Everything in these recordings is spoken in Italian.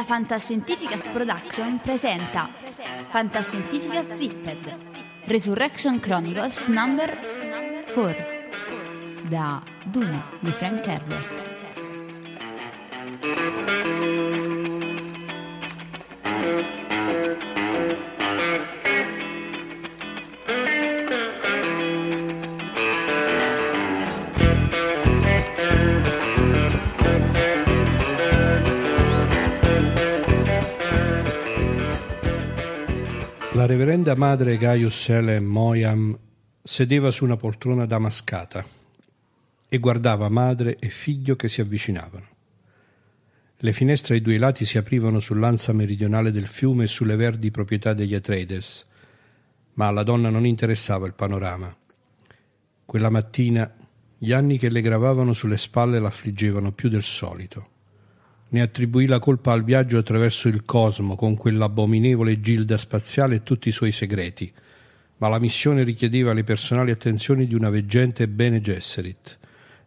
La Fantascientificas Production presenta Fantascientificas Zipped Resurrection Chronicles Number 4 da Dune di Frank Herbert. La reverenda madre Gaius Helen Moyam sedeva su una poltrona damascata e guardava madre e figlio che si avvicinavano. Le finestre ai due lati si aprivano sull'ansa meridionale del fiume e sulle verdi proprietà degli Atreides, ma alla donna non interessava il panorama. Quella mattina gli anni che le gravavano sulle spalle l'affliggevano più del solito. Ne attribuì la colpa al viaggio attraverso il cosmo con quell'abominevole gilda spaziale e tutti i suoi segreti, ma la missione richiedeva le personali attenzioni di una veggente Bene Gesserit.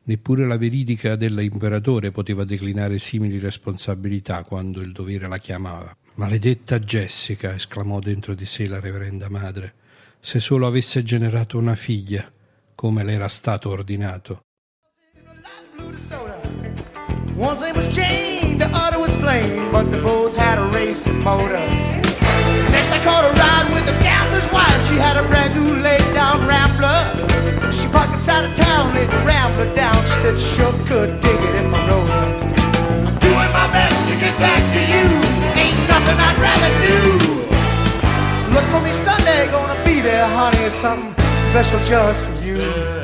Neppure la veridica dell'imperatore poteva declinare simili responsabilità quando il dovere la chiamava. Maledetta Jessica, esclamò dentro di sé la reverenda madre, se solo avesse generato una figlia, come le era stato ordinato. One's the other was plain, but they both had a race of motors. Next I caught a ride with a gambler's wife. She had a brand new laid down Rambler. She parked inside of town, laid the Rambler down. She said she sure could dig it if I rode her. I'm doing my best to get back to you. Ain't nothing I'd rather do. Look for me Sunday, gonna be there, honey. It's something special just for you.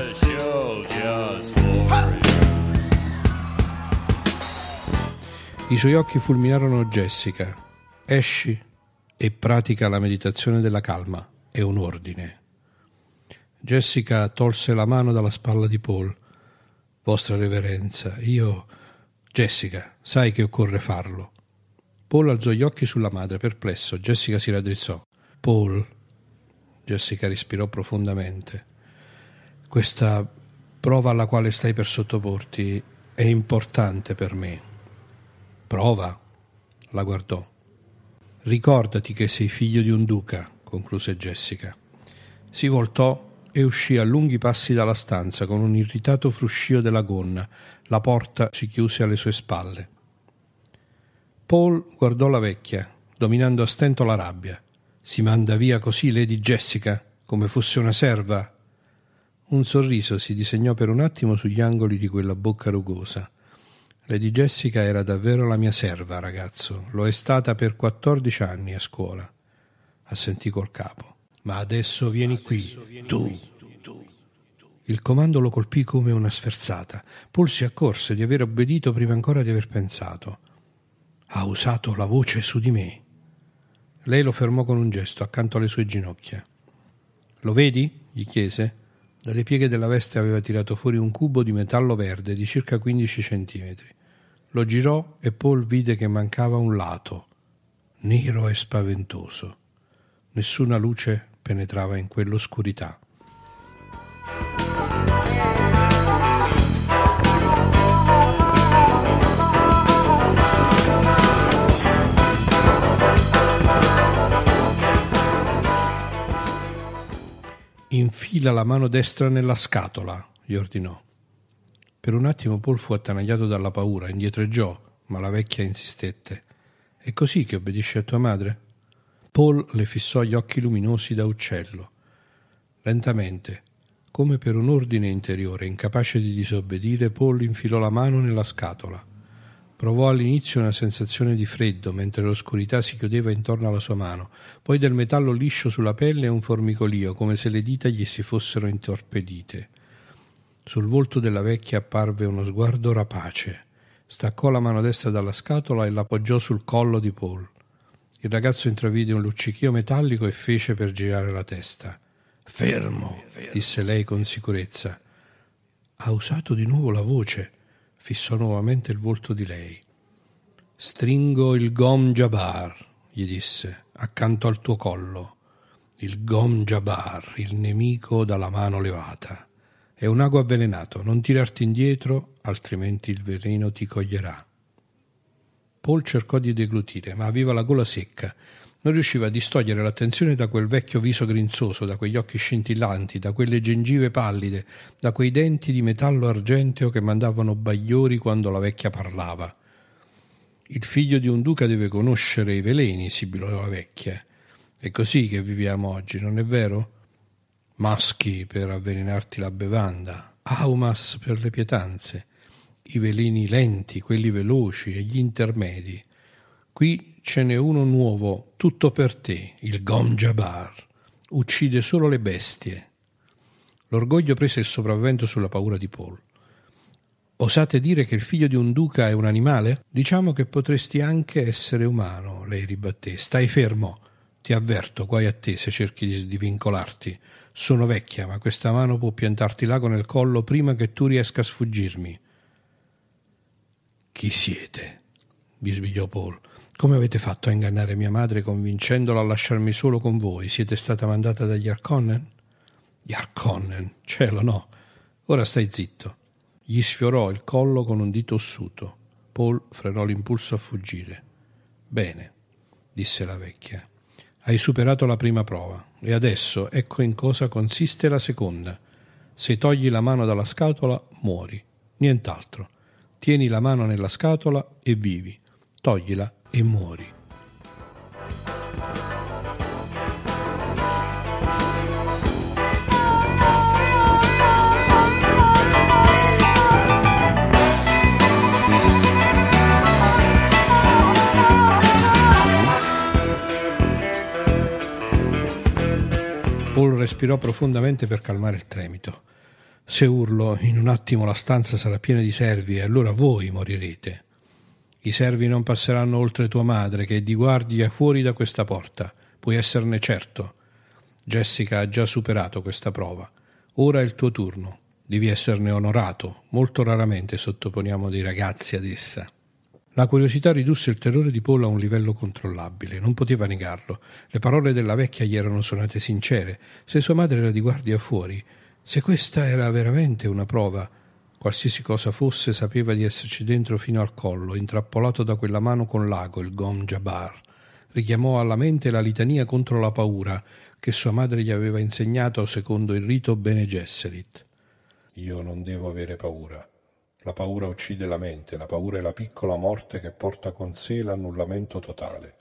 I suoi occhi fulminarono Jessica. Esci e pratica la meditazione della calma. È un ordine. Jessica tolse la mano dalla spalla di Paul. Vostra Reverenza, io. Jessica, sai che occorre farlo. Paul alzò gli occhi sulla madre, perplesso. Jessica si raddrizzò. Paul. Jessica respirò profondamente. Questa prova alla quale stai per sottoporti è importante per me. Prova, la guardò. Ricordati che sei figlio di un duca, concluse Jessica. Si voltò e uscì a lunghi passi dalla stanza con un irritato fruscio della gonna. La porta si chiuse alle sue spalle. Paul guardò la vecchia, dominando a stento la rabbia. Si manda via così Lady Jessica, come fosse una serva? Un sorriso si disegnò per un attimo sugli angoli di quella bocca rugosa. Lady Jessica era davvero la mia serva, ragazzo. Lo è stata per quattordici anni a scuola. Assentì col capo. Ma adesso vieni qui, tu. Il comando lo colpì come una sferzata. Paul si accorse di aver obbedito prima ancora di aver pensato. Ha usato la voce su di me. Lei lo fermò con un gesto accanto alle sue ginocchia. Lo vedi? gli chiese. Dalle pieghe della veste aveva tirato fuori un cubo di metallo verde di circa 15 centimetri. Lo girò e Paul vide che mancava un lato, nero e spaventoso. Nessuna luce penetrava in quell'oscurità. Infila la mano destra nella scatola, gli ordinò. Per un attimo Paul fu attanagliato dalla paura, indietreggiò, ma la vecchia insistette. È così che obbedisci a tua madre? Paul le fissò gli occhi luminosi da uccello. Lentamente, come per un ordine interiore, incapace di disobbedire, Paul infilò la mano nella scatola. Provò all'inizio una sensazione di freddo mentre l'oscurità si chiudeva intorno alla sua mano, poi del metallo liscio sulla pelle e un formicolio, come se le dita gli si fossero intorpedite. Sul volto della vecchia apparve uno sguardo rapace. Staccò la mano destra dalla scatola e l'appoggiò sul collo di Paul. Il ragazzo intravide un luccichio metallico e fece per girare la testa. Fermo, disse lei con sicurezza. Ha usato di nuovo la voce. Fissò nuovamente il volto di lei. Stringo il Gom Jabbar, gli disse, accanto al tuo collo. Il Gom Jabbar, il nemico dalla mano levata. È un ago avvelenato, non tirarti indietro, altrimenti il veleno ti coglierà. Paul cercò di deglutire, ma aveva la gola secca. Non riusciva a distogliere l'attenzione da quel vecchio viso grinzoso, da quegli occhi scintillanti, da quelle gengive pallide, da quei denti di metallo argenteo che mandavano bagliori quando la vecchia parlava. Il figlio di un duca deve conoscere i veleni, sibilò la vecchia. È così che viviamo oggi, non è vero? Maschi per avvelenarti la bevanda, aumas per le pietanze, i veleni lenti, quelli veloci e gli intermedi. Qui ce n'è uno nuovo, tutto per te, il Gom Jabbar. Uccide solo le bestie. L'orgoglio prese il sopravvento sulla paura di Paul. Osate dire che il figlio di un duca è un animale? Diciamo che potresti anche essere umano, lei ribatté. Stai fermo. Ti avverto, guai a te se cerchi di, di vincolarti. Sono vecchia, ma questa mano può piantarti l'ago nel collo prima che tu riesca a sfuggirmi. Chi siete? bisbigliò Paul. Come avete fatto a ingannare mia madre convincendola a lasciarmi solo con voi? Siete stata mandata dagli Arconnen? Gli Arconnen? Cielo, no. Ora stai zitto. Gli sfiorò il collo con un dito ossuto. Paul frenò l'impulso a fuggire. Bene, disse la vecchia. Hai superato la prima prova e adesso ecco in cosa consiste la seconda. Se togli la mano dalla scatola, muori. Nient'altro. Tieni la mano nella scatola e vivi. Toglila e muori. Respirò profondamente per calmare il tremito. Se urlo, in un attimo la stanza sarà piena di servi e allora voi morirete. I servi non passeranno oltre tua madre, che è di guardia fuori da questa porta. Puoi esserne certo. Jessica ha già superato questa prova. Ora è il tuo turno. Devi esserne onorato. Molto raramente sottoponiamo dei ragazzi ad essa. La curiosità ridusse il terrore di Paul a un livello controllabile, non poteva negarlo. Le parole della vecchia gli erano suonate sincere. Se sua madre era di guardia fuori, se questa era veramente una prova, qualsiasi cosa fosse, sapeva di esserci dentro fino al collo, intrappolato da quella mano con l'ago, il Gom Jabbar. Richiamò alla mente la litania contro la paura che sua madre gli aveva insegnato secondo il rito Bene Gesserit. Io non devo avere paura. La paura uccide la mente, la paura è la piccola morte che porta con sé l'annullamento totale.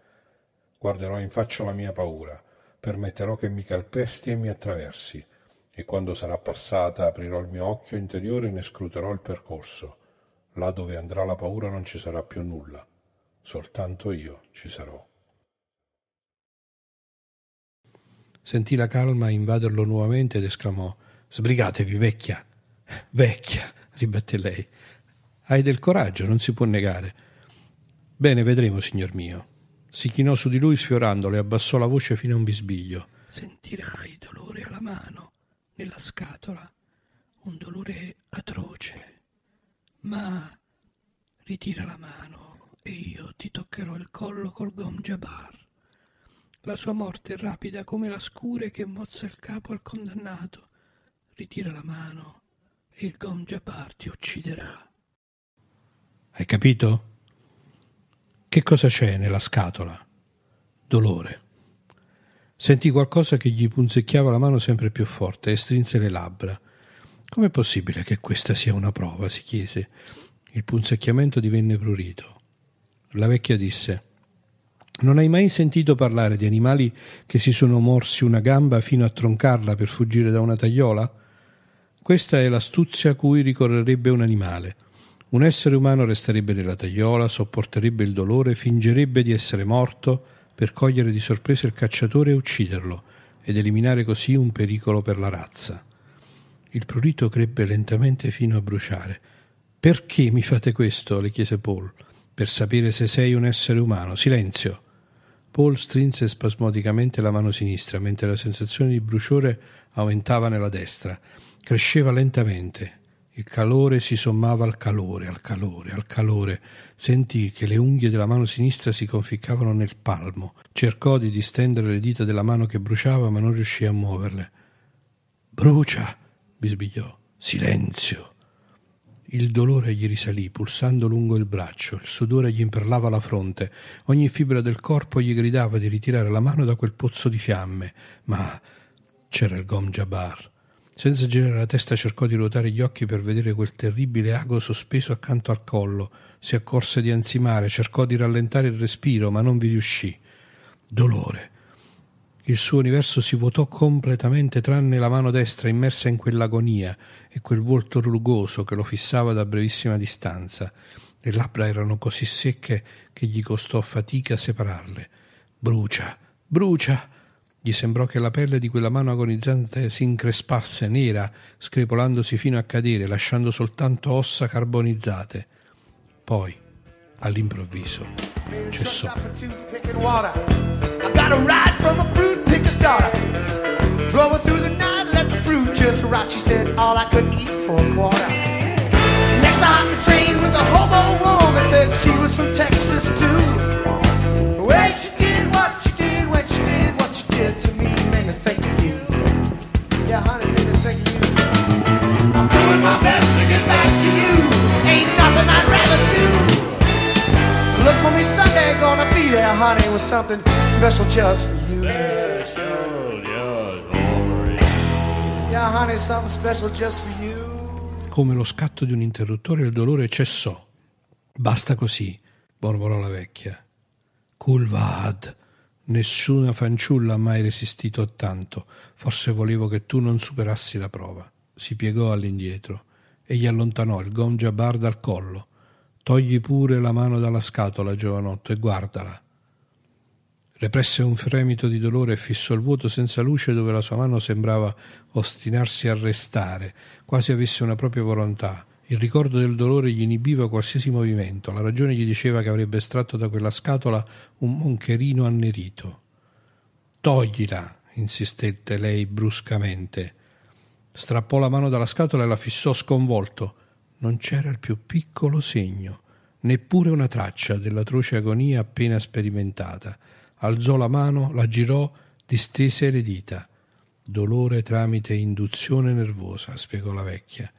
Guarderò in faccia la mia paura, permetterò che mi calpesti e mi attraversi, e quando sarà passata aprirò il mio occhio interiore e ne scruterò il percorso. Là dove andrà la paura non ci sarà più nulla, soltanto io ci sarò. Sentì la calma invaderlo nuovamente ed esclamò Sbrigatevi, vecchia. Vecchia ribatté lei. Hai del coraggio, non si può negare. Bene, vedremo, signor mio. Si chinò su di lui sfiorandolo e abbassò la voce fino a un bisbiglio. Sentirai dolore alla mano, nella scatola, un dolore atroce. Ma ritira la mano e io ti toccherò il collo col gom. La sua morte è rapida come la scure che mozza il capo al condannato. Ritira la mano il Jabbar ti ucciderà. Hai capito? Che cosa c'è nella scatola? Dolore. Sentì qualcosa che gli punzecchiava la mano sempre più forte e strinse le labbra. Com'è possibile che questa sia una prova? si chiese. Il punzecchiamento divenne prurito. La vecchia disse Non hai mai sentito parlare di animali che si sono morsi una gamba fino a troncarla per fuggire da una tagliola? Questa è l'astuzia a cui ricorrerebbe un animale. Un essere umano resterebbe nella tagliola, sopporterebbe il dolore, fingerebbe di essere morto per cogliere di sorpresa il cacciatore e ucciderlo, ed eliminare così un pericolo per la razza. Il prurito crebbe lentamente fino a bruciare. Perché mi fate questo? le chiese Paul. Per sapere se sei un essere umano. Silenzio. Paul strinse spasmodicamente la mano sinistra, mentre la sensazione di bruciore aumentava nella destra. Cresceva lentamente. Il calore si sommava al calore, al calore, al calore. Sentì che le unghie della mano sinistra si conficcavano nel palmo. Cercò di distendere le dita della mano che bruciava, ma non riuscì a muoverle. Brucia, bisbigliò. Silenzio. Il dolore gli risalì, pulsando lungo il braccio, il sudore gli imperlava la fronte, ogni fibra del corpo gli gridava di ritirare la mano da quel pozzo di fiamme, ma c'era il Gom Jabbar. Senza girare la testa cercò di ruotare gli occhi per vedere quel terribile ago sospeso accanto al collo. Si accorse di ansimare, cercò di rallentare il respiro, ma non vi riuscì. Dolore. Il suo universo si vuotò completamente tranne la mano destra immersa in quell'agonia e quel volto rugoso che lo fissava da brevissima distanza. Le labbra erano così secche che gli costò fatica separarle. Brucia, brucia! Gli sembrò che la pelle di quella mano agonizzante si increspasse nera, screpolandosi fino a cadere, lasciando soltanto ossa carbonizzate. Poi, all'improvviso, cessò. Texas too. Well, she Yeah, honey, made me think of you. I'm doing my best to get back to you. Ain't nothing I'd rather do. Look for me Sunday, gonna be there, honey, with something special just for you. Special just for you. Yeah, honey, something special just for you. Come lo scatto di un interruttore il dolore cessò. Basta così, mormorò la vecchia. Kulvad, nessuna fanciulla ha mai resistito a tanto. Forse volevo che tu non superassi la prova. Si piegò all'indietro e gli allontanò il gongia bar dal collo. Togli pure la mano dalla scatola, giovanotto, e guardala. Represse un fremito di dolore e fissò il vuoto senza luce dove la sua mano sembrava ostinarsi a restare, quasi avesse una propria volontà. Il ricordo del dolore gli inibiva qualsiasi movimento, la ragione gli diceva che avrebbe estratto da quella scatola un moncherino annerito. Toglila, insistette lei bruscamente. Strappò la mano dalla scatola e la fissò sconvolto. Non c'era il più piccolo segno, neppure una traccia dell'atroce agonia appena sperimentata. Alzò la mano, la girò, distese le dita. Dolore tramite induzione nervosa, spiegò la vecchia.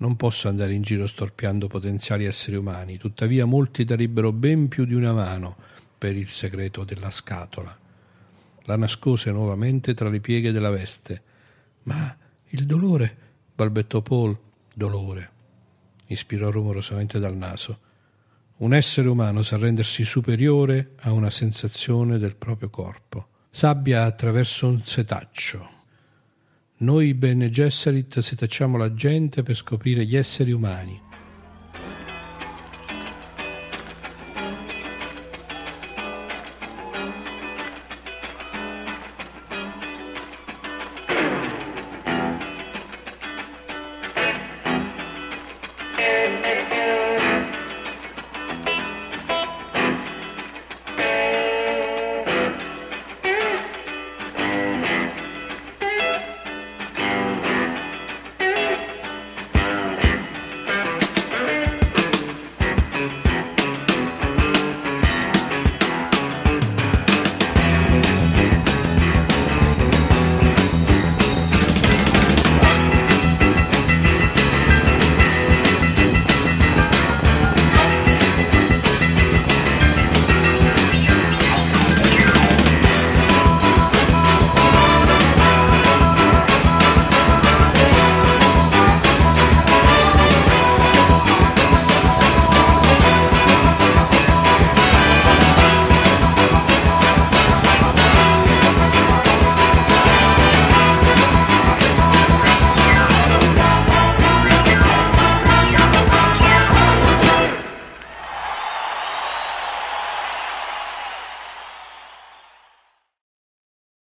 Non posso andare in giro storpiando potenziali esseri umani, tuttavia molti darebbero ben più di una mano per il segreto della scatola. La nascose nuovamente tra le pieghe della veste. Ma il dolore, balbettò Paul. Dolore. Ispirò rumorosamente dal naso. Un essere umano sa rendersi superiore a una sensazione del proprio corpo. Sabbia attraverso un setaccio. Noi Bene Gesserit setacciamo la gente per scoprire gli esseri umani.